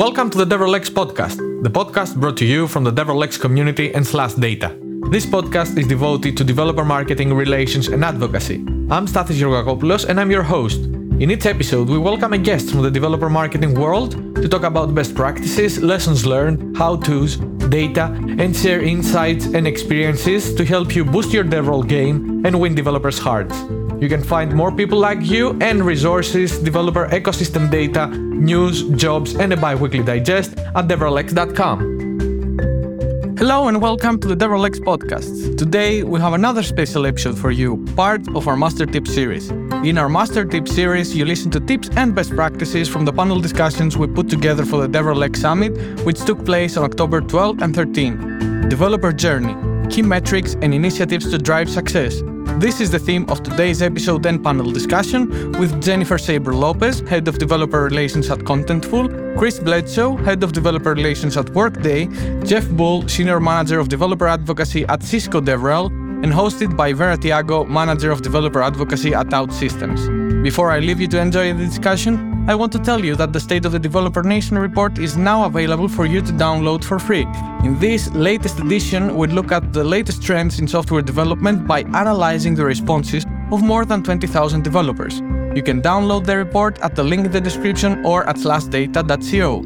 Welcome to the DevRelX podcast, the podcast brought to you from the DevRelX community and Slash Data. This podcast is devoted to developer marketing, relations, and advocacy. I'm Stathis Georgakopoulos and I'm your host. In each episode, we welcome a guest from the developer marketing world to talk about best practices, lessons learned, how to's, data, and share insights and experiences to help you boost your DevRel game and win developers' hearts. You can find more people like you and resources, developer ecosystem data, news, jobs, and a bi weekly digest at devrelx.com. Hello and welcome to the DevRelX podcast. Today we have another special episode for you, part of our Master Tip series. In our Master Tip series, you listen to tips and best practices from the panel discussions we put together for the DevRelX Summit, which took place on October 12 and 13. Developer Journey, Key Metrics and Initiatives to Drive Success. This is the theme of today's episode and panel discussion with Jennifer Saber Lopez, Head of Developer Relations at Contentful, Chris Bledsoe, Head of Developer Relations at Workday, Jeff Bull, Senior Manager of Developer Advocacy at Cisco DevRel, and hosted by Vera Tiago, Manager of Developer Advocacy at OutSystems. Before I leave you to enjoy the discussion, I want to tell you that the State of the Developer Nation report is now available for you to download for free. In this latest edition, we look at the latest trends in software development by analyzing the responses of more than 20,000 developers. You can download the report at the link in the description or at slashdata.co.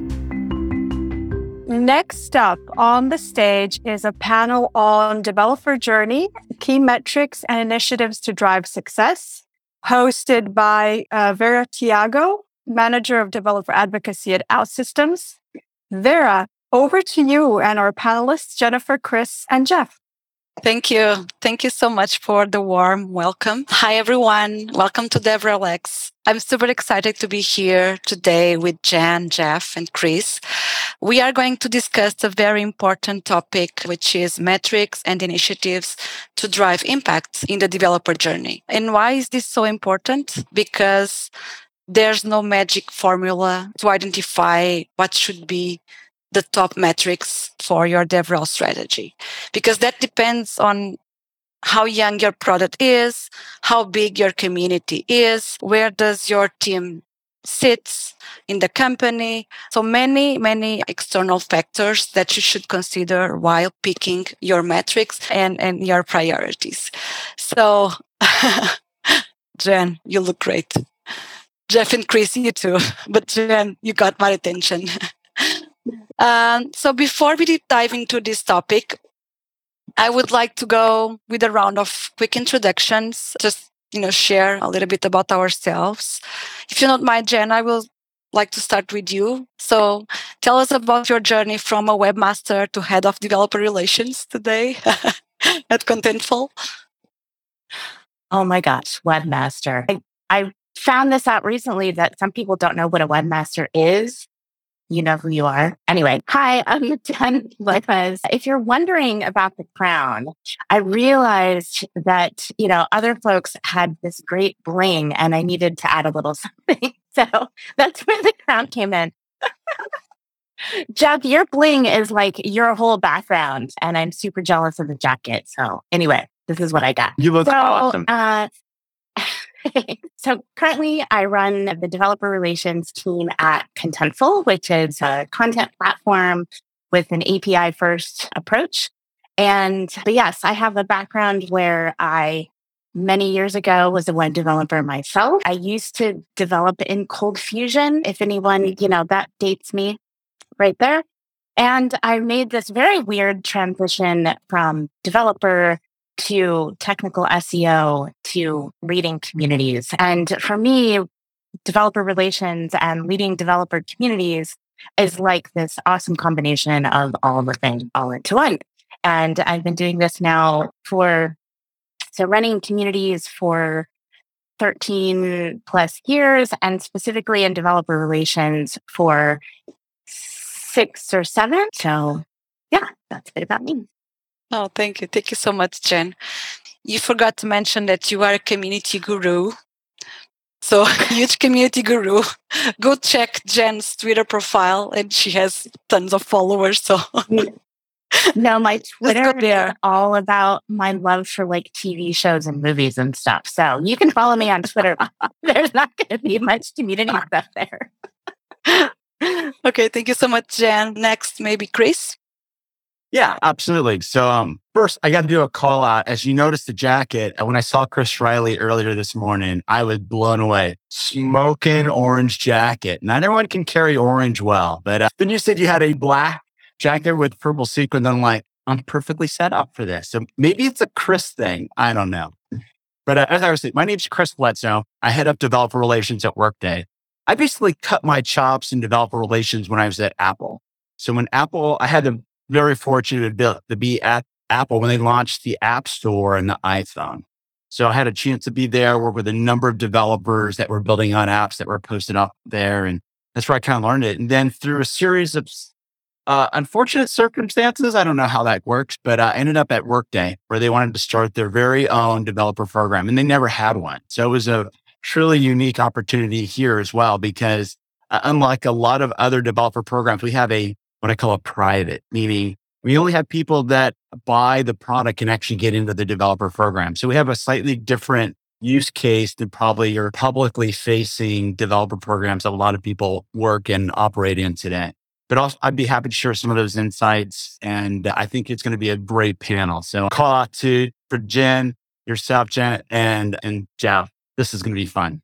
Next up on the stage is a panel on developer journey, key metrics and initiatives to drive success, hosted by uh, Vera Tiago, Manager of Developer Advocacy at OutSystems. Vera, over to you and our panelists, Jennifer, Chris, and Jeff. Thank you. Thank you so much for the warm welcome. Hi, everyone. Welcome to DevRelX. I'm super excited to be here today with Jan, Jeff, and Chris. We are going to discuss a very important topic, which is metrics and initiatives to drive impact in the developer journey. And why is this so important? Because there's no magic formula to identify what should be the top metrics for your DevRel strategy because that depends on how young your product is, how big your community is, where does your team sits in the company. So many, many external factors that you should consider while picking your metrics and, and your priorities. So, Jen, you look great. Jeff and Chris, you too. But Jen, you got my attention. um, so before we dive into this topic, I would like to go with a round of quick introductions, just you know, share a little bit about ourselves. If you don't mind, Jen, I will like to start with you. So tell us about your journey from a webmaster to head of developer relations today at Contentful. Oh my gosh, webmaster. I, I found this out recently that some people don't know what a webmaster is. You know who you are. Anyway, hi, I'm Jen Lopez. If you're wondering about the crown, I realized that, you know, other folks had this great bling and I needed to add a little something. So that's where the crown came in. Jeff, your bling is like your whole background, and I'm super jealous of the jacket. So, anyway, this is what I got. You look so, awesome. Uh, so currently I run the developer relations team at Contentful, which is a content platform with an API first approach. And yes, I have a background where I many years ago was a web developer myself. I used to develop in Cold Fusion. If anyone, you know, that dates me right there. And I made this very weird transition from developer to technical SEO to leading communities. And for me, developer relations and leading developer communities is like this awesome combination of all the things all into one. And I've been doing this now for, so running communities for 13 plus years and specifically in developer relations for six or seven. So yeah, that's a bit about me. Oh, thank you. Thank you so much, Jen. You forgot to mention that you are a community guru. So, huge community guru. Go check Jen's Twitter profile, and she has tons of followers. So, no, my Twitter is all about my love for like TV shows and movies and stuff. So, you can follow me on Twitter. There's not going to be much community stuff there. Okay, thank you so much, Jen. Next, maybe Chris. Yeah, absolutely. So, um, first, I got to do a call out. As you noticed the jacket, when I saw Chris Riley earlier this morning, I was blown away. Smoking orange jacket. Not everyone can carry orange well, but uh, then you said you had a black jacket with purple sequins. I'm like, I'm perfectly set up for this. So maybe it's a Chris thing. I don't know. But uh, as I was saying, my name's Chris Bledsoe. I head up developer relations at Workday. I basically cut my chops in developer relations when I was at Apple. So when Apple, I had the very fortunate to be at Apple when they launched the App Store and the iPhone. So I had a chance to be there, work with a number of developers that were building on apps that were posted up there. And that's where I kind of learned it. And then through a series of uh, unfortunate circumstances, I don't know how that works, but I ended up at Workday where they wanted to start their very own developer program and they never had one. So it was a truly unique opportunity here as well, because uh, unlike a lot of other developer programs, we have a what I call a private, meaning we only have people that buy the product and actually get into the developer program. So we have a slightly different use case than probably your publicly facing developer programs that a lot of people work and operate in today. But also, I'd be happy to share some of those insights. And I think it's going to be a great panel. So call out to for Jen, yourself, Jen, and and Jeff. This is going to be fun.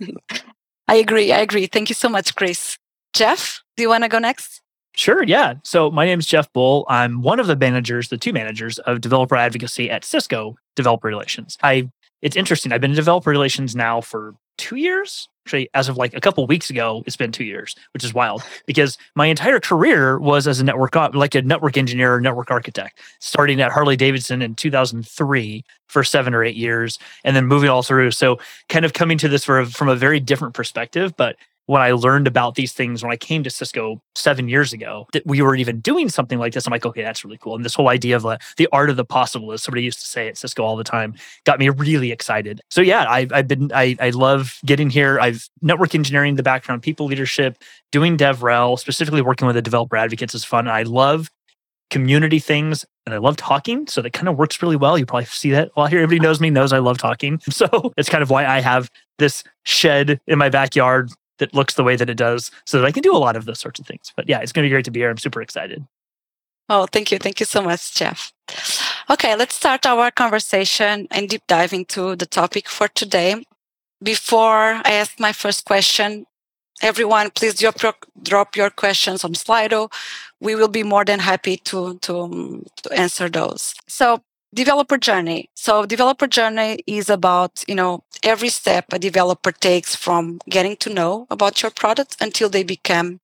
I agree. I agree. Thank you so much, Chris. Jeff, do you want to go next? Sure, yeah. So my name is Jeff Bull. I'm one of the managers, the two managers of developer advocacy at Cisco Developer Relations. I it's interesting. I've been in developer relations now for two years. Actually, as of like a couple of weeks ago, it's been two years, which is wild because my entire career was as a network, like a network engineer or network architect, starting at Harley Davidson in 2003 for seven or eight years, and then moving all through. So, kind of coming to this from a, from a very different perspective, but when I learned about these things when I came to Cisco seven years ago, that we were even doing something like this. I'm like, okay, that's really cool. And this whole idea of uh, the art of the possible, as somebody used to say at Cisco all the time, got me really excited. So yeah, I, I've been, I, I love getting here. I've network engineering, the background, people leadership, doing DevRel, specifically working with the developer advocates is fun. I love community things and I love talking. So that kind of works really well. You probably see that while here. Everybody knows me, knows I love talking. So it's kind of why I have this shed in my backyard that looks the way that it does so that I can do a lot of those sorts of things. But yeah, it's going to be great to be here. I'm super excited. Oh, thank you. Thank you so much, Jeff. Okay, let's start our conversation and deep dive into the topic for today. Before I ask my first question, everyone, please drop your, drop your questions on Slido. We will be more than happy to, to, to answer those. So developer journey. So developer journey is about you know every step a developer takes from getting to know about your product until they become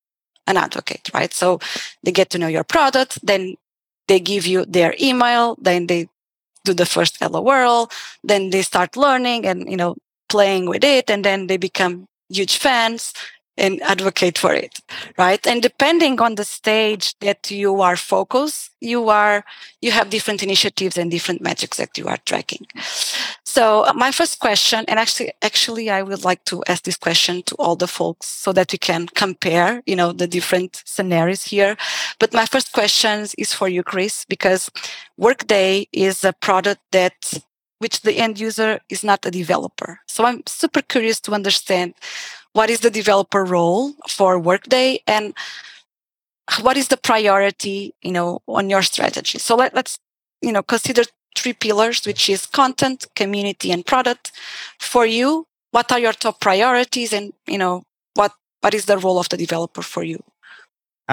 an advocate right? So they get to know your product then they give you their email then they do the first hello world then they start learning and you know playing with it and then they become huge fans and advocate for it right? And depending on the stage that you are focused you are you have different initiatives and different metrics that you are tracking. So uh, my first question and actually actually i would like to ask this question to all the folks so that we can compare you know the different scenarios here. But my first question is for you chris because workday is a product that which the end user is not a developer. So i'm super curious to understand what is the developer role for workday and what is the priority you know on your strategy? So let, let's you know consider three pillars which is content community and product. For you what are your top priorities and you know what what is the role of the developer for you?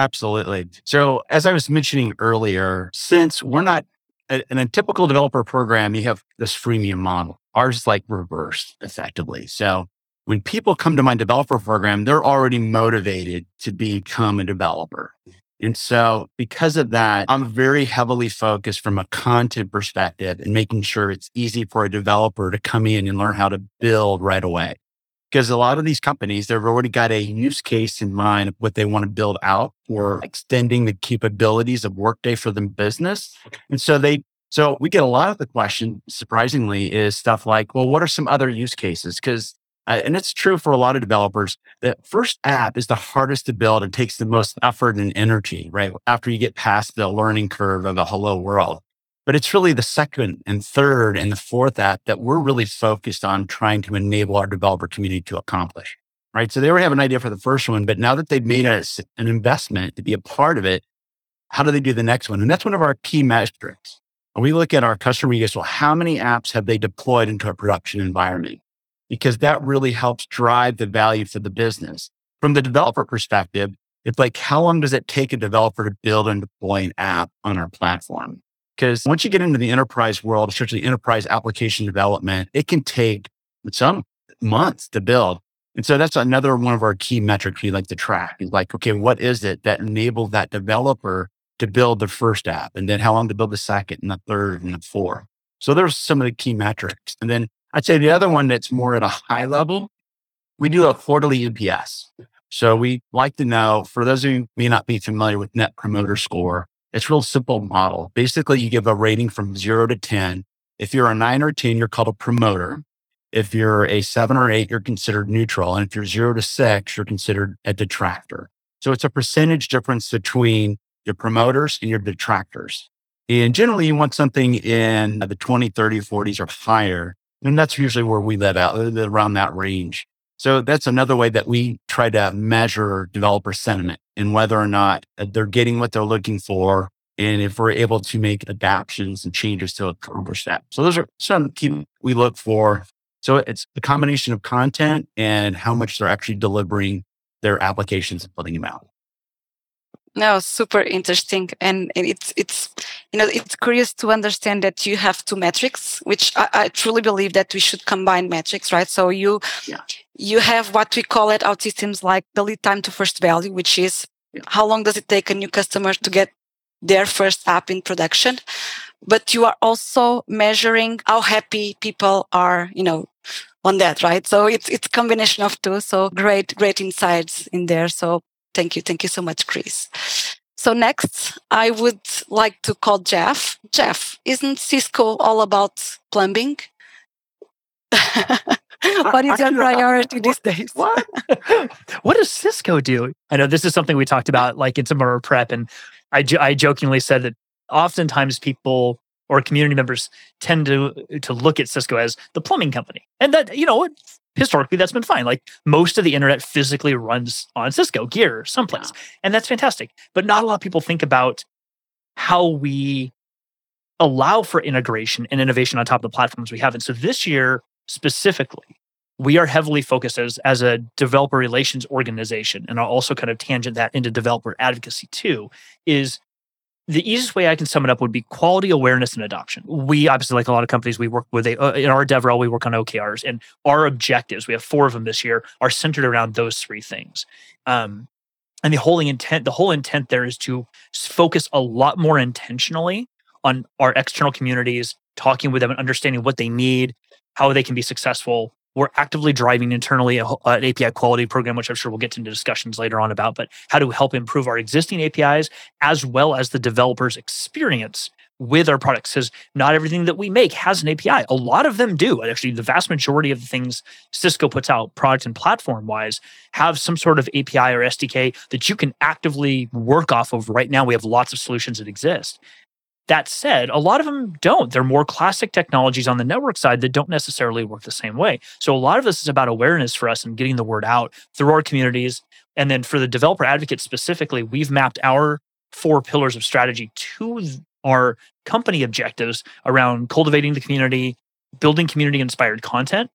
Absolutely. So as i was mentioning earlier since we're not in a typical developer program you have this freemium model ours is like reversed effectively so when people come to my developer program, they're already motivated to become a developer. And so, because of that, I'm very heavily focused from a content perspective and making sure it's easy for a developer to come in and learn how to build right away. Because a lot of these companies, they've already got a use case in mind of what they want to build out or extending the capabilities of Workday for the business. And so they, so we get a lot of the question, surprisingly, is stuff like, well, what are some other use cases? Because uh, and it's true for a lot of developers. The first app is the hardest to build and takes the most effort and energy, right? After you get past the learning curve of the hello world. But it's really the second and third and the fourth app that we're really focused on trying to enable our developer community to accomplish. right? So they already have an idea for the first one, but now that they've made us an investment to be a part of it, how do they do the next one? And that's one of our key metrics. And we look at our customer use. Well, how many apps have they deployed into a production environment? Because that really helps drive the value for the business. From the developer perspective, it's like, how long does it take a developer to build and deploy an app on our platform? Because once you get into the enterprise world, especially enterprise application development, it can take some months to build. And so that's another one of our key metrics we like to track is like, okay, what is it that enabled that developer to build the first app? And then how long to build the second and the third and the fourth? So there's some of the key metrics. And then I'd say the other one that's more at a high level, we do a quarterly NPS. So we like to know, for those of you who may not be familiar with Net Promoter Score, it's real simple model. Basically, you give a rating from zero to 10. If you're a nine or 10, you're called a promoter. If you're a seven or eight, you're considered neutral. And if you're zero to six, you're considered a detractor. So it's a percentage difference between your promoters and your detractors. And generally you want something in the 20, 30, 40s or higher. And that's usually where we let out uh, around that range. So that's another way that we try to measure developer sentiment and whether or not uh, they're getting what they're looking for. And if we're able to make adaptations and changes to accomplish that. So those are some key we look for so it's a combination of content and how much they're actually delivering their applications and putting them out. No, super interesting, and it's it's you know it's curious to understand that you have two metrics, which I, I truly believe that we should combine metrics, right? So you yeah. you have what we call at OutSystems like the lead time to first value, which is yeah. how long does it take a new customer to get their first app in production, but you are also measuring how happy people are, you know, on that, right? So it's it's combination of two. So great, great insights in there. So thank you, thank you so much, Chris. So next, I would like to call Jeff. Jeff, isn't Cisco all about plumbing? what is your uh, priority these days? What? what does Cisco do? I know this is something we talked about like in some of our prep, and I, I jokingly said that oftentimes people or community members tend to to look at Cisco as the plumbing company, and that you know historically that's been fine. Like most of the internet physically runs on Cisco gear someplace, yeah. and that's fantastic. But not a lot of people think about how we allow for integration and innovation on top of the platforms we have. And so this year specifically, we are heavily focused as, as a developer relations organization, and I'll also kind of tangent that into developer advocacy too, is the easiest way I can sum it up would be quality awareness and adoption. We obviously, like a lot of companies, we work with a, uh, in our DevRel, we work on OKRs, and our objectives, we have four of them this year, are centered around those three things. Um, and the whole intent, the whole intent there is to focus a lot more intentionally on our external communities, talking with them and understanding what they need, how they can be successful, we're actively driving internally a, uh, an API quality program, which I'm sure we'll get into discussions later on about, but how to help improve our existing APIs as well as the developer's experience with our products. Because not everything that we make has an API. A lot of them do. Actually, the vast majority of the things Cisco puts out, product and platform wise, have some sort of API or SDK that you can actively work off of right now. We have lots of solutions that exist. That said, a lot of them don't. They're more classic technologies on the network side that don't necessarily work the same way. So a lot of this is about awareness for us and getting the word out through our communities. And then for the developer advocates specifically, we've mapped our four pillars of strategy to our company objectives around cultivating the community, building community inspired content.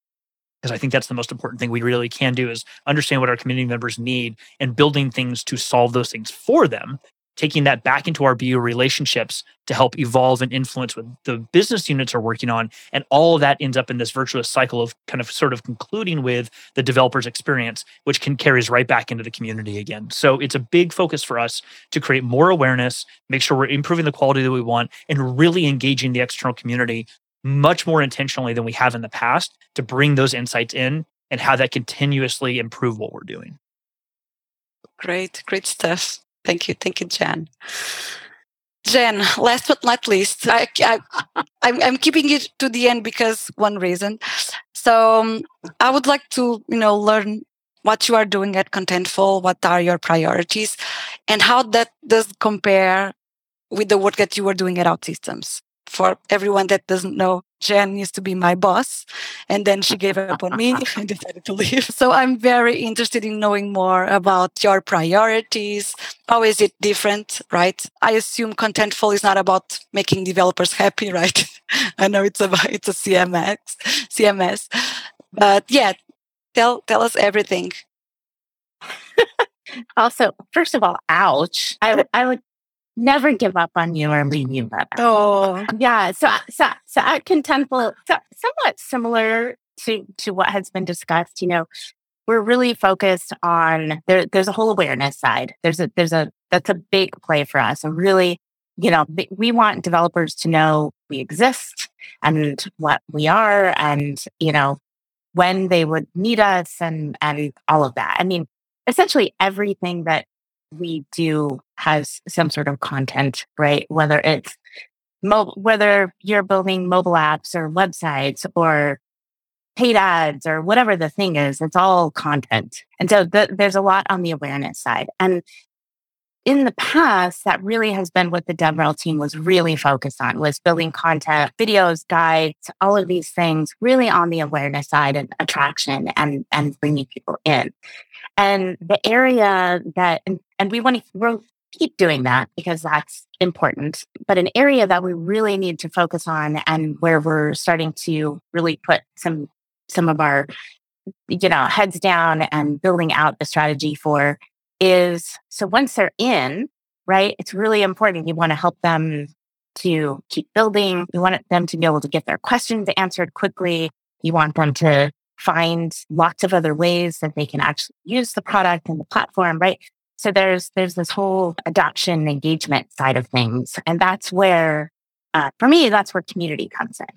Because I think that's the most important thing we really can do is understand what our community members need and building things to solve those things for them taking that back into our BU relationships to help evolve and influence what the business units are working on. And all of that ends up in this virtuous cycle of kind of sort of concluding with the developer's experience, which can carries right back into the community again. So it's a big focus for us to create more awareness, make sure we're improving the quality that we want, and really engaging the external community much more intentionally than we have in the past to bring those insights in and how that continuously improve what we're doing. Great, great stuff. Thank you. Thank you, Jen. Jen, last but not least, I, I'm keeping it to the end because one reason. So um, I would like to, you know, learn what you are doing at Contentful, what are your priorities, and how that does compare with the work that you were doing at OutSystems. For everyone that doesn't know, Jen used to be my boss, and then she gave up on me and decided to leave. So I'm very interested in knowing more about your priorities. How is it different, right? I assume Contentful is not about making developers happy, right? I know it's about it's a CMS, CMS, but yeah, tell tell us everything. also, first of all, ouch! I would I would never give up on you or leave you that. Oh, yeah. So, uh, so, so at Contentful, so, somewhat similar to to what has been discussed. You know, we're really focused on there. There's a whole awareness side. There's a there's a that's a big play for us, and really, you know, we want developers to know we exist and what we are, and you know, when they would need us, and and all of that. I mean, essentially everything that we do has some sort of content, right? Whether it's mo- whether you're building mobile apps or websites or paid ads or whatever the thing is, it's all content. And so th- there's a lot on the awareness side. And in the past, that really has been what the DevRel team was really focused on was building content, videos, guides, all of these things really on the awareness side and attraction and, and bringing people in. And the area that, and, we want to, keep doing that because that's important. But an area that we really need to focus on and where we're starting to really put some, some of our, you know, heads down and building out the strategy for is so once they're in, right, it's really important. You want to help them to keep building. You want them to be able to get their questions answered quickly. You want them to find lots of other ways that they can actually use the product and the platform, right? So there's there's this whole adoption engagement side of things, and that's where, uh, for me, that's where community comes in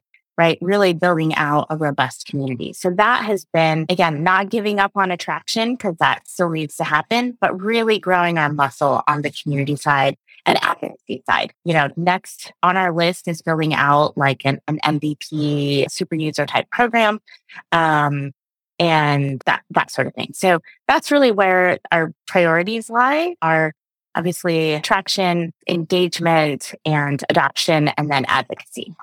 right? Really building out a robust community. So that has been, again, not giving up on attraction because that still needs to happen, but really growing our muscle on the community side and advocacy side. You know, next on our list is building out like an, an MVP super user type program. Um, and that that sort of thing. So that's really where our priorities lie are obviously attraction, engagement, and adoption, and then advocacy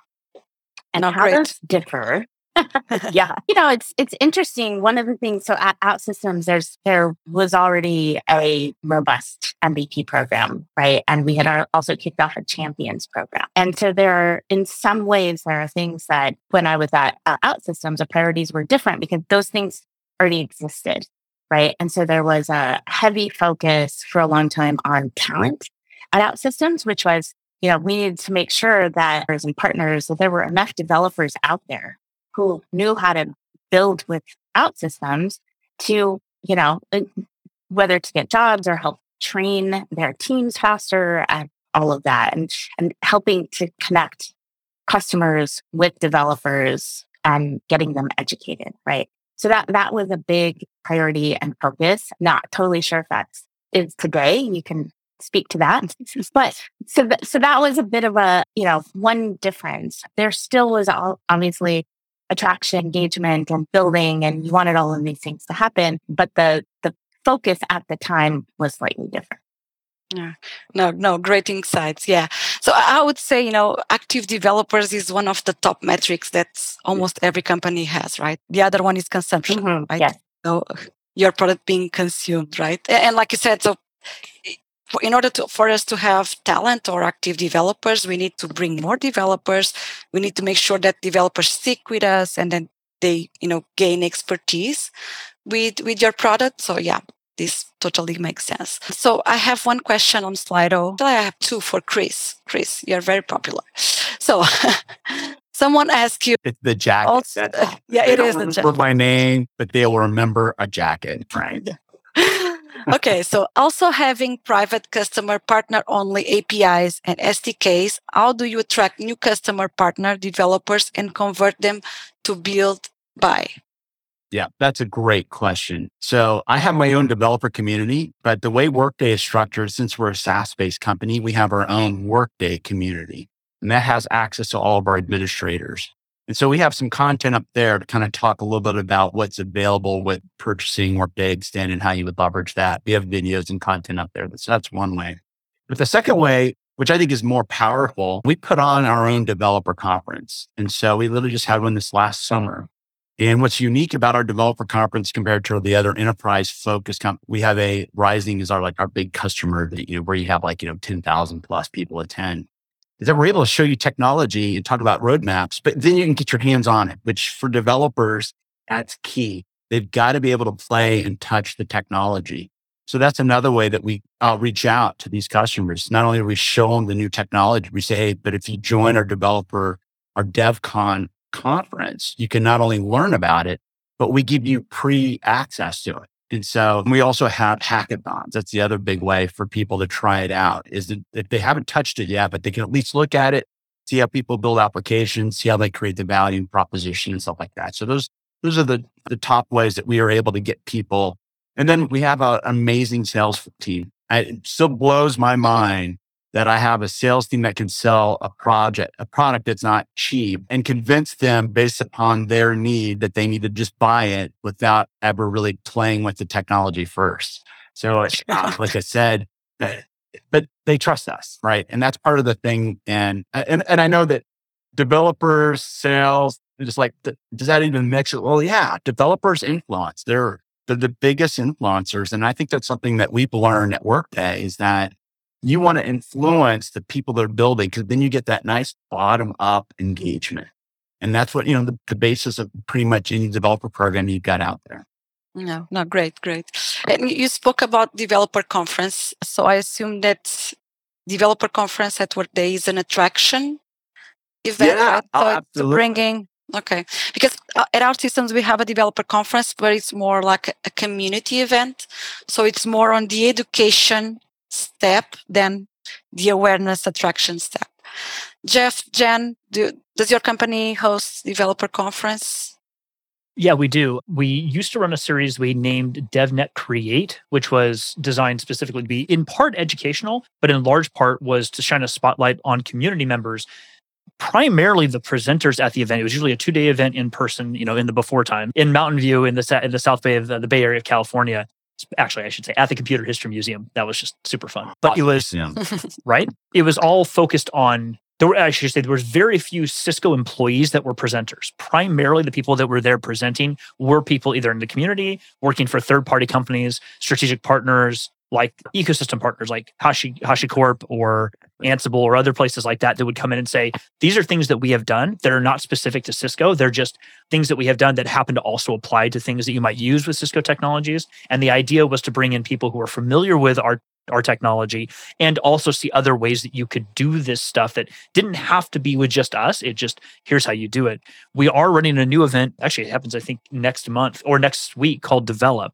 and oh, how great. those differ. yeah, you know, it's it's interesting. One of the things, so at OutSystems, there's there was already a robust MVP program, right? And we had also kicked off a champions program. And so there are, in some ways, there are things that when I was at uh, OutSystems, the priorities were different because those things already existed, right? And so there was a heavy focus for a long time on talent at OutSystems, which was you know, we needed to make sure that partners that there were enough developers out there who knew how to build with OutSystems to, you know, whether to get jobs or help train their teams faster and all of that and, and helping to connect customers with developers and getting them educated, right? So that that was a big priority and focus. Not totally sure if that's is today. You can speak to that. But so, th- so that was a bit of a, you know, one difference. There still was all, obviously attraction, engagement and building, and you wanted all of these things to happen. But the, the focus at the time was slightly different. Yeah. No, no, great insights. Yeah. So I would say, you know, active developers is one of the top metrics that almost every company has, right? The other one is consumption, mm-hmm. right? Yes. So your product being consumed, right? And like you said, so in order to, for us to have talent or active developers, we need to bring more developers. We need to make sure that developers stick with us and then they, you know, gain expertise with, with your product. So yeah, this totally makes sense. So I have one question on Slido. I have two for Chris. Chris, you're very popular. So someone asked you. It's the jacket. Also, yeah, it is the jacket. my name, but they'll remember a jacket, right? Okay, so also having private customer partner only APIs and SDKs, how do you attract new customer partner developers and convert them to build by? Yeah, that's a great question. So I have my own developer community, but the way Workday is structured, since we're a SaaS based company, we have our own Workday community and that has access to all of our administrators. And so we have some content up there to kind of talk a little bit about what's available with purchasing Workday Extend and how you would leverage that. We have videos and content up there. So that's one way. But the second way which I think is more powerful. We put on our own developer conference. And so we literally just had one this last summer. And what's unique about our developer conference compared to the other enterprise focused comp, we have a rising is our like our big customer that, you know, where you have like, you know, 10,000 plus people attend that we're able to show you technology and talk about roadmaps, but then you can get your hands on it, which for developers, that's key. They've got to be able to play and touch the technology. So that's another way that we uh, reach out to these customers. Not only do we show them the new technology, we say, hey, but if you join our developer, our DevCon conference, you can not only learn about it, but we give you pre access to it. And so we also have hackathons. That's the other big way for people to try it out is that if they haven't touched it yet, but they can at least look at it, see how people build applications, see how they create the value proposition and stuff like that. So those, those are the, the top ways that we are able to get people. And then we have an amazing sales team. It still blows my mind that I have a sales team that can sell a project, a product that's not cheap and convince them based upon their need that they need to just buy it without ever really playing with the technology first. So, uh, like I said, but they trust us, right? And that's part of the thing. And, and, and I know that developers, sales, just like, does that even mix it? Well, yeah, developers influence. They're, they're the biggest influencers. And I think that's something that we've learned at Workday is that you want to influence the people that are building because then you get that nice bottom up engagement. And that's what, you know, the, the basis of pretty much any developer program you've got out there. No, no, great, great. And you spoke about developer conference. So I assume that developer conference at Workday is an attraction event. Yeah, right? so bringing Okay, because uh, at OutSystems, we have a developer conference, but it's more like a community event. So it's more on the education step than the awareness attraction step. Jeff, Jen, do, does your company host developer conference? Yeah, we do. We used to run a series we named DevNet Create, which was designed specifically to be in part educational, but in large part was to shine a spotlight on community members primarily the presenters at the event. It was usually a two day event in person, you know, in the before time in Mountain View in the in the South Bay of the, the Bay Area of California. Actually, I should say at the Computer History Museum. That was just super fun. But it was right. It was all focused on. There were, I should say there was very few Cisco employees that were presenters. Primarily, the people that were there presenting were people either in the community, working for third party companies, strategic partners, like ecosystem partners like Hashi, HashiCorp or Ansible or other places like that that would come in and say, these are things that we have done that are not specific to Cisco. They're just things that we have done that happen to also apply to things that you might use with Cisco technologies. And the idea was to bring in people who are familiar with our our technology and also see other ways that you could do this stuff that didn't have to be with just us it just here's how you do it we are running a new event actually it happens i think next month or next week called develop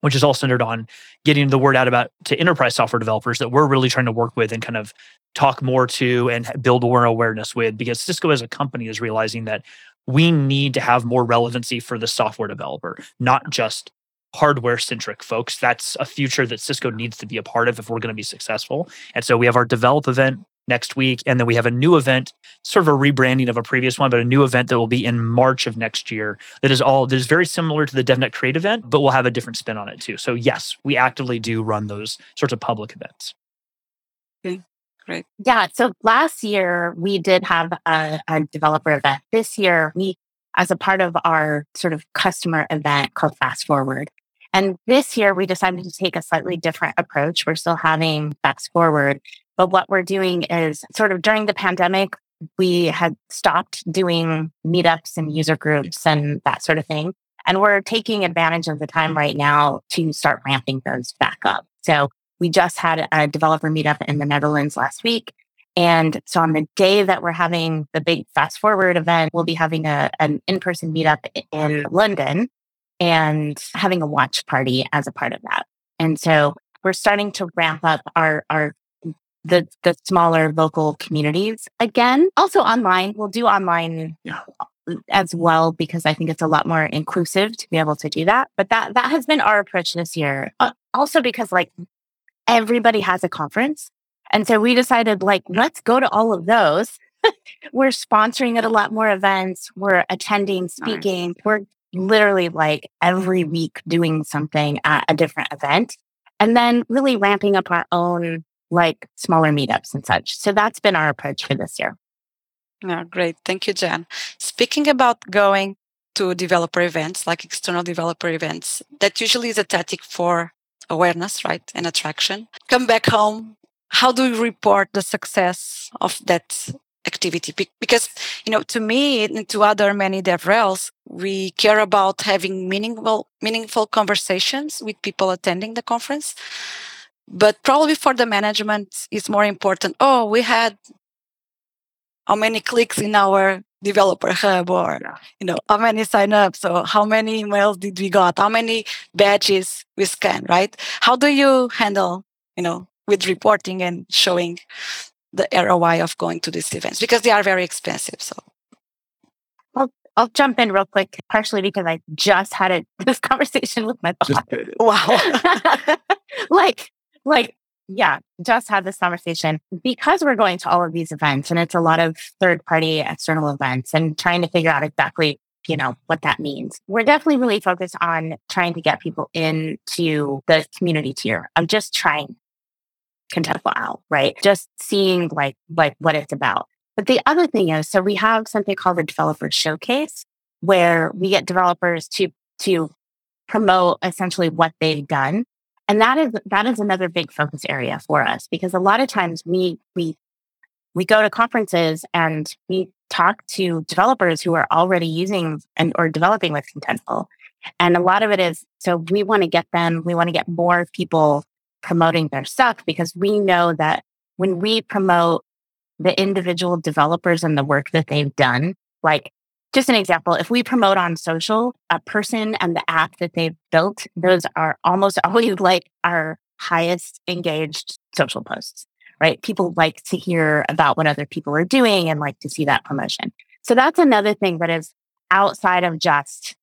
which is all centered on getting the word out about to enterprise software developers that we're really trying to work with and kind of talk more to and build more awareness with because Cisco as a company is realizing that we need to have more relevancy for the software developer, not just hardware centric folks. That's a future that Cisco needs to be a part of if we're going to be successful. And so we have our develop event next week. And then we have a new event, sort of a rebranding of a previous one, but a new event that will be in March of next year that is all that is very similar to the DevNet Create event, but we'll have a different spin on it too. So yes, we actively do run those sorts of public events. Okay. Great. Yeah. So last year we did have a, a developer event. This year we, as a part of our sort of customer event called Fast Forward, and this year we decided to take a slightly different approach. We're still having Fast Forward, but what we're doing is sort of during the pandemic, we had stopped doing meetups and user groups and that sort of thing. And we're taking advantage of the time right now to start ramping those back up. So we just had a developer meetup in the Netherlands last week. And so on the day that we're having the big fast forward event, we'll be having a, an in-person meetup in London and having a watch party as a part of that. And so we're starting to ramp up our, our the the smaller local communities again. Also online, we'll do online yeah. as well because I think it's a lot more inclusive to be able to do that. But that that has been our approach this year. Uh, also because like everybody has a conference. And so we decided like let's go to all of those. we're sponsoring at a lot more events. We're attending, speaking. Nice. We're literally like every week doing something at a different event. And then really ramping up our own like smaller meetups and such. So that's been our approach for this year. Yeah, great. Thank you, Jen. Speaking about going to developer events, like external developer events, that usually is a tactic for awareness, right? And attraction. Come back home. How do you report the success of that activity? Because, you know, to me and to other many DevRels, we care about having meaningful, meaningful conversations with people attending the conference. But probably for the management, it's more important. Oh, we had how many clicks in our developer hub or you know how many signups or how many emails did we got? How many badges we scan right? How do you handle you know with reporting and showing the roi of going to these events? Because they are very expensive so. Well i'll jump in real quick partially because i just had a, this conversation with my boss wow. Like like yeah, just had this conversation because we're going to all of these events and it's a lot of third party external events and trying to figure out exactly, you know, what that means. We're definitely really focused on trying to get people into the community tier. I'm just trying Contentful out, right? Just seeing like, like what it's about. But the other thing is, so we have something called the developer showcase where we get developers to, to promote essentially what they've done and that is that is another big focus area for us because a lot of times we we we go to conferences and we talk to developers who are already using and or developing with Contentful. And a lot of it is so we want to get them, we want to get more people promoting their stuff because we know that when we promote the individual developers and the work that they've done, like just an example, if we promote on social, a person and the app that they've built, those are almost always like our highest engaged social posts, right? People like to hear about what other people are doing and like to see that promotion. So that's another thing that is outside of just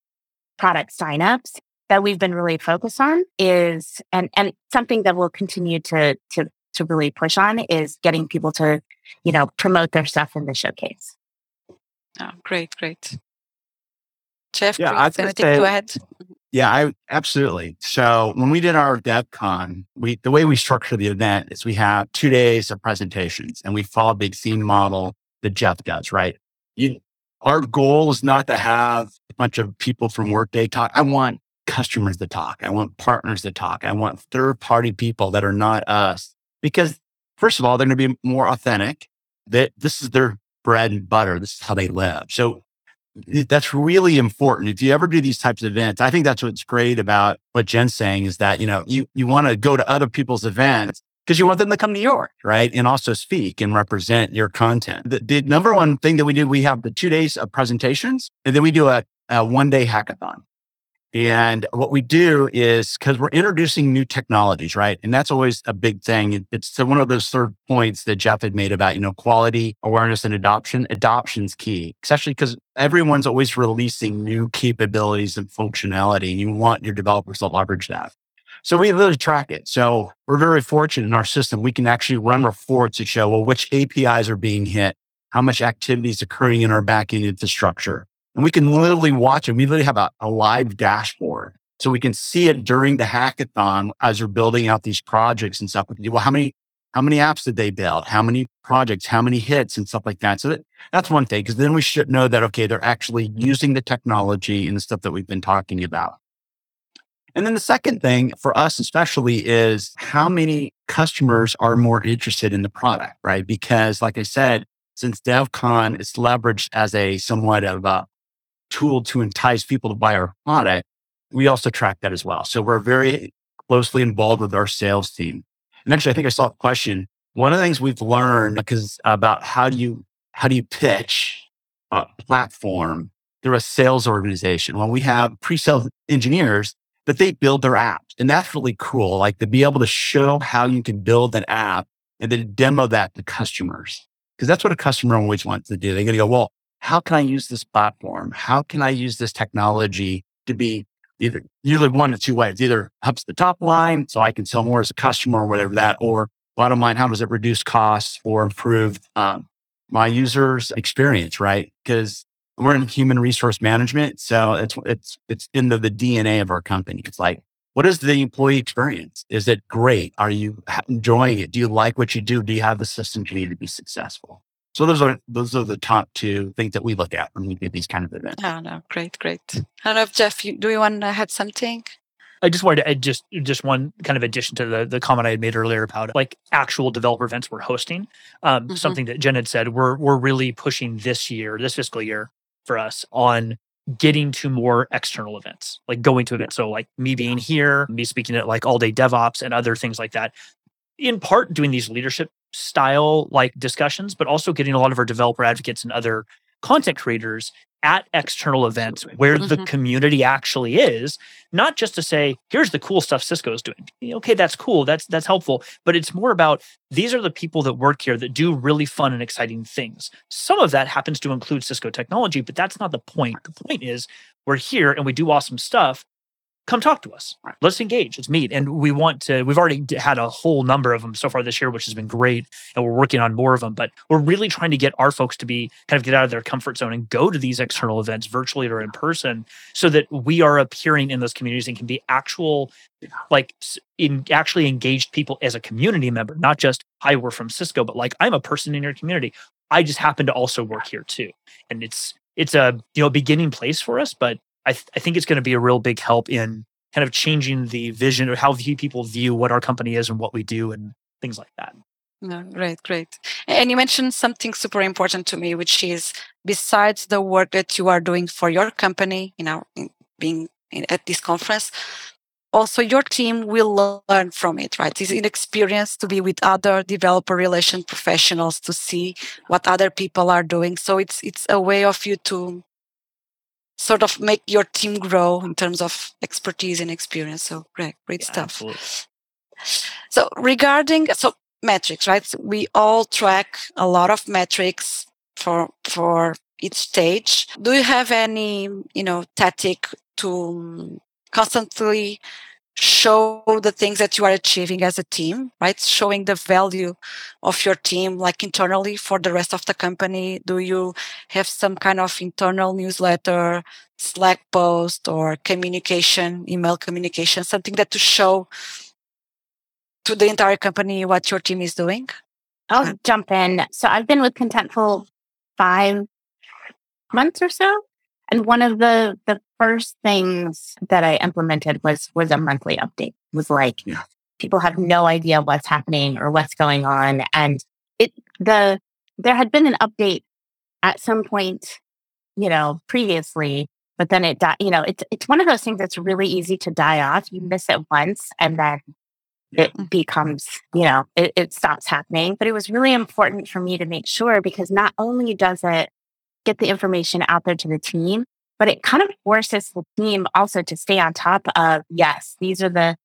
product signups that we've been really focused on is and and something that we'll continue to to to really push on is getting people to, you know, promote their stuff in the showcase. Oh, great, great. Jeff, yeah, I say, go ahead. Mm-hmm. Yeah, I absolutely. So when we did our DevCon, we the way we structure the event is we have two days of presentations and we follow a big theme model that Jeff does, right? You, our goal is not to have a bunch of people from Workday talk. I want customers to talk. I want partners to talk. I want third party people that are not us because first of all, they're going to be more authentic. That this is their bread and butter. This is how they live. So that's really important. If you ever do these types of events, I think that's what's great about what Jen's saying is that, you know, you, you want to go to other people's events because you want them to come to yours, right? And also speak and represent your content. The, the, number one thing that we do, we have the two days of presentations and then we do a, a one day hackathon. And what we do is because we're introducing new technologies, right? And that's always a big thing. It's one of those third points that Jeff had made about, you know, quality, awareness, and adoption. Adoption's key, especially because everyone's always releasing new capabilities and functionality, and you want your developers to leverage that. So we really track it. So we're very fortunate in our system. We can actually run reports to show, well, which APIs are being hit, how much activity is occurring in our backend infrastructure and we can literally watch it. We literally have a, a live dashboard. So we can see it during the hackathon as we're building out these projects and stuff. Well, how many, how many apps did they build? How many projects, how many hits and stuff like that. So that, that's one thing. Cause then we should know that, okay, they're actually using the technology and the stuff that we've been talking about. And then the second thing for us, especially is how many customers are more interested in the product, right? Because like I said, since DevCon is leveraged as a somewhat of a tool to entice people to buy our product, we also track that as well. So we're very closely involved with our sales team. And actually, I think I saw a question. One of the things we've learned because about how do you how do you pitch a platform through a sales organization? Well, we have pre-sales engineers that they build their apps, and that's really cool. Like to be able to show how you can build an app and then demo that to customers, because that's what a customer always wants to do. They're going to go, well, how can I use this platform? How can I use this technology to be either usually one of two ways, either helps the top line so I can sell more as a customer or whatever that, or bottom line, how does it reduce costs or improve um, my users experience, right? Because we're in human resource management. So it's, it's, it's in the, the DNA of our company. It's like, what is the employee experience? Is it great? Are you enjoying it? Do you like what you do? Do you have the systems you need to be successful? So those are those are the top two things that we look at when we do these kind of events. Oh no, great, great. I don't know if Jeff, you, do you want to add something? I just wanted to add just just one kind of addition to the the comment I had made earlier about like actual developer events we're hosting. Um, mm-hmm. Something that Jen had said we're we're really pushing this year, this fiscal year for us on getting to more external events, like going to events. So like me being here, me speaking at like all day DevOps and other things like that. In part doing these leadership style like discussions, but also getting a lot of our developer advocates and other content creators at external events where mm-hmm. the community actually is, not just to say, here's the cool stuff Cisco is doing. Okay, that's cool. That's that's helpful. But it's more about these are the people that work here that do really fun and exciting things. Some of that happens to include Cisco technology, but that's not the point. The point is we're here and we do awesome stuff come talk to us. Let's engage. Let's meet. And we want to, we've already had a whole number of them so far this year, which has been great. And we're working on more of them, but we're really trying to get our folks to be kind of get out of their comfort zone and go to these external events virtually or in person so that we are appearing in those communities and can be actual, like in actually engaged people as a community member, not just, hi, we're from Cisco, but like I'm a person in your community. I just happen to also work here too. And it's, it's a you know beginning place for us, but I, th- I think it's going to be a real big help in kind of changing the vision or how people view what our company is and what we do and things like that. No, great, great. And you mentioned something super important to me, which is besides the work that you are doing for your company, you know, being at this conference, also your team will learn from it, right? It's an experience to be with other developer relation professionals to see what other people are doing. So it's it's a way of you to sort of make your team grow in terms of expertise and experience. So great, great yeah, stuff. Absolutely. So regarding so metrics, right? So we all track a lot of metrics for for each stage. Do you have any, you know, tactic to constantly show the things that you are achieving as a team, right? Showing the value of your team, like internally for the rest of the company. Do you have some kind of internal newsletter, Slack post, or communication, email communication, something that to show to the entire company what your team is doing? I'll uh, jump in. So I've been with Contentful five months or so. And one of the the first things that I implemented was was a monthly update. It was like yeah. people have no idea what's happening or what's going on. And it the there had been an update at some point, you know, previously, but then it died, you know, it's it's one of those things that's really easy to die off. You miss it once and then it becomes, you know, it, it stops happening. But it was really important for me to make sure because not only does it get the information out there to the team, but it kind of forces the team also to stay on top of, yes, these are the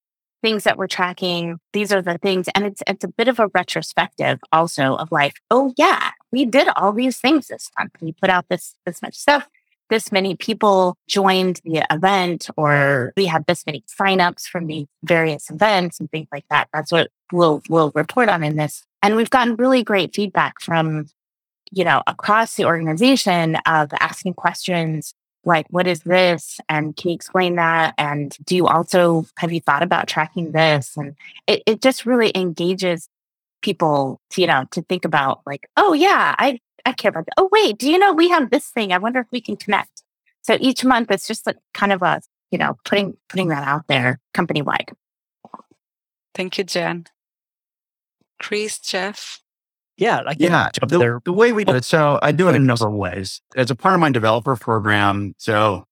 things that we're tracking. These are the things. And it's, it's a bit of a retrospective also of like, oh yeah, we did all these things this month. We put out this, this much stuff. This many people joined the event, or we had this many signups from the various events and things like that. That's what we'll, we'll report on in this. And we've gotten really great feedback from you know, across the organization of asking questions like, what is this? And can you explain that? And do you also, have you thought about tracking this? And it, it just really engages people to, you know, to think about like, oh yeah, I, I care about that. Oh wait, do you know we have this thing? I wonder if we can connect. So each month it's just like kind of a, you know, putting, putting that out there company wide. Thank you, Jen. Chris, Jeff. Yeah, I yeah. The, the, way we do it, so I do it in a number of ways. As a part of my developer program, so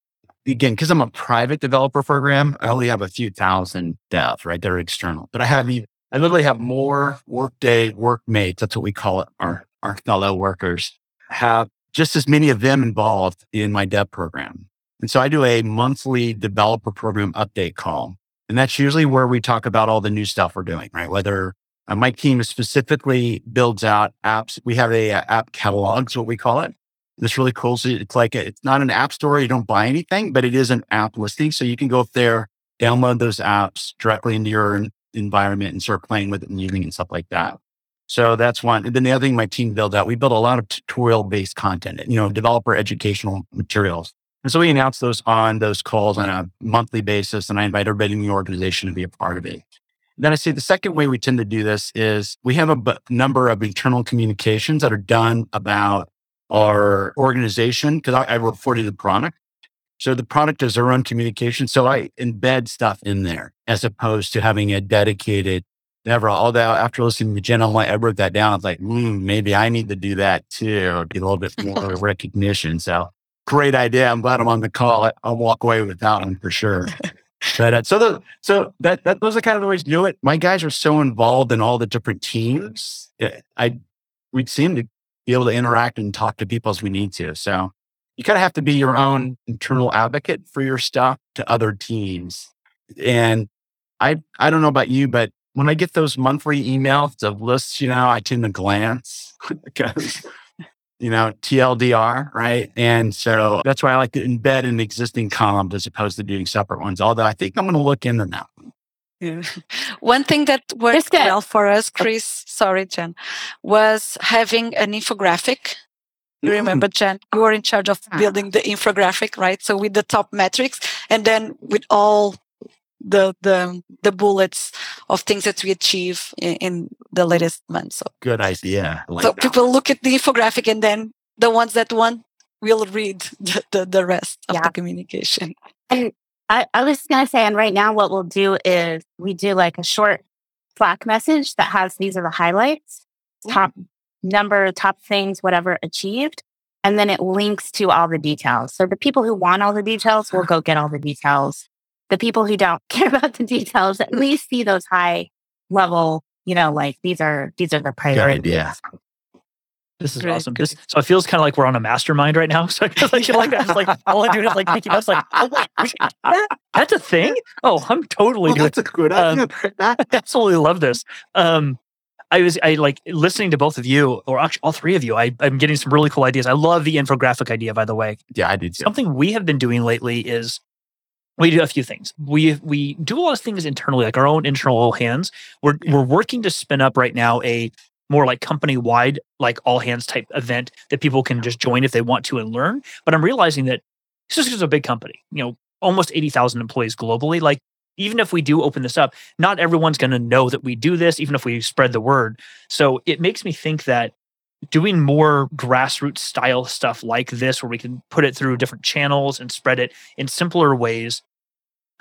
again, because I'm a private developer program, I only have a few thousand devs, right? They're external, but I have I literally have more workday workmates. That's what we call it. Our our fellow workers have just as many of them involved in my dev program. And so I do a monthly developer program update call. And that's usually where we talk about all the new stuff we're doing, right? Whether uh, my team specifically builds out apps. We have a, a app catalog, is what we call it. It's really cool. So it's like a, it's not an app store. You don't buy anything, but it is an app listing. So you can go up there, download those apps directly into your environment and start playing with it and using and stuff like that. So that's one. And then the other thing my team built out, we built a lot of tutorial based content, you know, developer educational materials. And so we announce those on those calls on a monthly basis. And I invite everybody in the organization to be a part of it. Then I say the second way we tend to do this is we have a b- number of internal communications that are done about our organization because I, I to the product. So the product is their own communication. So I embed stuff in there as opposed to having a dedicated never. Although after listening to Jen, I'm like, I wrote that down. I was like, mm, maybe I need to do that too, get a little bit more recognition. So great idea. I'm glad I'm on the call. I, will walk away with that one for sure. But uh, so the so that, that those are kind of the ways to do it. My guys are so involved in all the different teams. I we seem to be able to interact and talk to people as we need to. So you kind of have to be your own internal advocate for your stuff to other teams. And I I don't know about you, but when I get those monthly emails of lists, you know, I tend to glance because you know, TLDR, right? And so that's why I like to embed in existing columns as opposed to doing separate ones. Although I think I'm going to look into that. Yeah. One thing that worked well for us, Chris, sorry, Jen, was having an infographic. You mm. remember, Jen, you were in charge of building the infographic, right? So with the top metrics and then with all the the the bullets of things that we achieve in, in the latest month. So good idea. Like so that. people look at the infographic and then the ones that want will read the, the, the rest of yeah. the communication. And I, I was gonna say, and right now what we'll do is we do like a short Slack message that has these are the highlights, top number, top things, whatever achieved. And then it links to all the details. So the people who want all the details will go get all the details the people who don't care about the details at least see those high level, you know, like these are these are the priorities. Yeah. This is awesome. This, so it feels kind of like we're on a mastermind right now. So I like, like, I like all I do is like making notes. Like, oh wait, that, that's a thing. Oh, I'm totally. Well, that's a good idea. Um, I absolutely love this. Um, I was I like listening to both of you, or actually all three of you. I, I'm getting some really cool ideas. I love the infographic idea, by the way. Yeah, I did. Too. Something we have been doing lately is we do a few things. We we do a lot of things internally, like our own internal all hands. We're we're working to spin up right now a more like company wide, like all hands type event that people can just join if they want to and learn. But I'm realizing that this is a big company, you know, almost 80,000 employees globally. Like, even if we do open this up, not everyone's going to know that we do this, even if we spread the word. So it makes me think that doing more grassroots style stuff like this, where we can put it through different channels and spread it in simpler ways,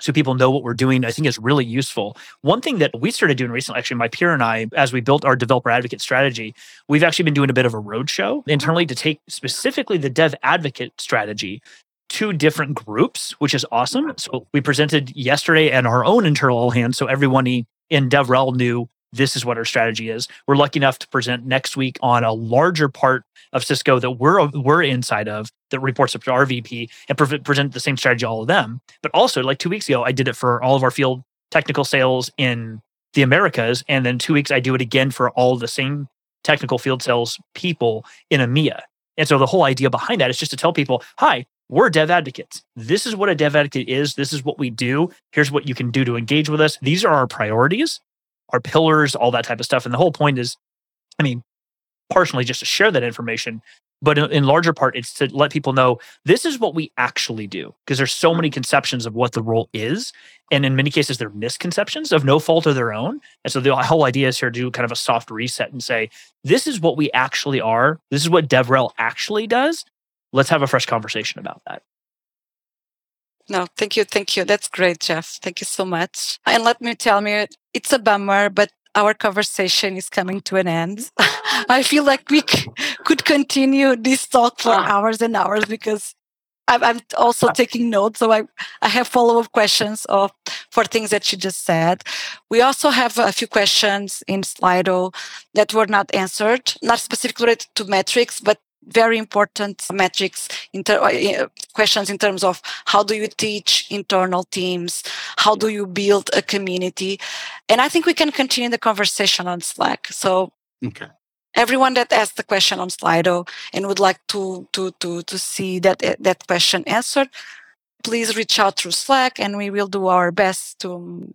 so people know what we're doing, I think is really useful. One thing that we started doing recently, actually, my peer and I, as we built our developer advocate strategy, we've actually been doing a bit of a roadshow internally to take specifically the dev advocate strategy to different groups, which is awesome. So we presented yesterday at our own internal hand. So everyone in DevRel knew this is what our strategy is. We're lucky enough to present next week on a larger part of Cisco that we're we're inside of that reports up to our VP and pre- present the same strategy to all of them. But also, like two weeks ago, I did it for all of our field technical sales in the Americas, and then two weeks I do it again for all the same technical field sales people in EMEA. And so the whole idea behind that is just to tell people, hi, we're dev advocates. This is what a dev advocate is. This is what we do. Here's what you can do to engage with us. These are our priorities our pillars, all that type of stuff. And the whole point is, I mean, partially just to share that information, but in, in larger part, it's to let people know this is what we actually do. Because there's so many mm-hmm. conceptions of what the role is. And in many cases, they're misconceptions of no fault of their own. And so the whole idea is here to do kind of a soft reset and say, this is what we actually are. This is what DevRel actually does. Let's have a fresh conversation about that. No, thank you. Thank you. That's great, Jeff. Thank you so much. And let me tell you, it's a bummer, but our conversation is coming to an end. I feel like we c- could continue this talk for hours and hours because I'm, I'm also taking notes. So I, I have follow up questions of, for things that you just said. We also have a few questions in Slido that were not answered, not specifically related to metrics, but very important metrics uh, questions in terms of how do you teach internal teams? How do you build a community? And i think we can continue the conversation on slack. So okay. everyone that asked the question on slido and would like to to to to see that uh, that question answered please reach out through slack and we will do our best to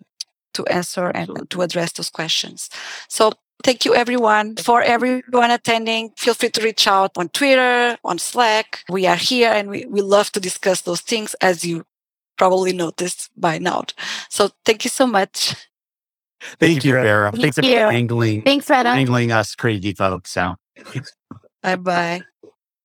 to answer and to address those questions. So Thank you, everyone. For everyone attending, feel free to reach out on Twitter, on Slack. We are here and we, we love to discuss those things, as you probably noticed by now. So thank you so much. Thank, Thank you, you, Vera. Thank Thanks for you. angling, Thanks, Retta. angling us crazy folks. So Bye bye.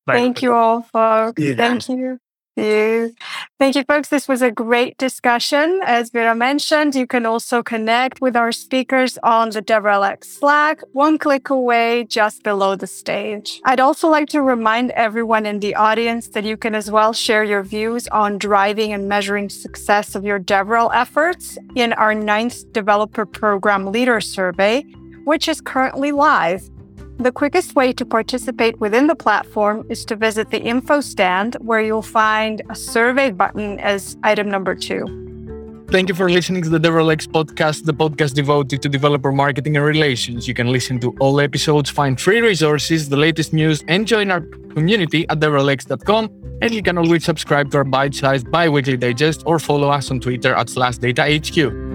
Bye. Thank you all, folks. Yeah. Thank you. You. Thank you, folks. This was a great discussion. As Vera mentioned, you can also connect with our speakers on the DevRelX Slack, one click away just below the stage. I'd also like to remind everyone in the audience that you can as well share your views on driving and measuring success of your DevRel efforts in our ninth Developer Program Leader Survey, which is currently live. The quickest way to participate within the platform is to visit the info stand where you'll find a survey button as item number two. Thank you for listening to the DevRelX podcast, the podcast devoted to developer marketing and relations. You can listen to all episodes, find free resources, the latest news, and join our community at devrelx.com. And you can always subscribe to our bite-sized bi-weekly digest or follow us on Twitter at SlashData HQ.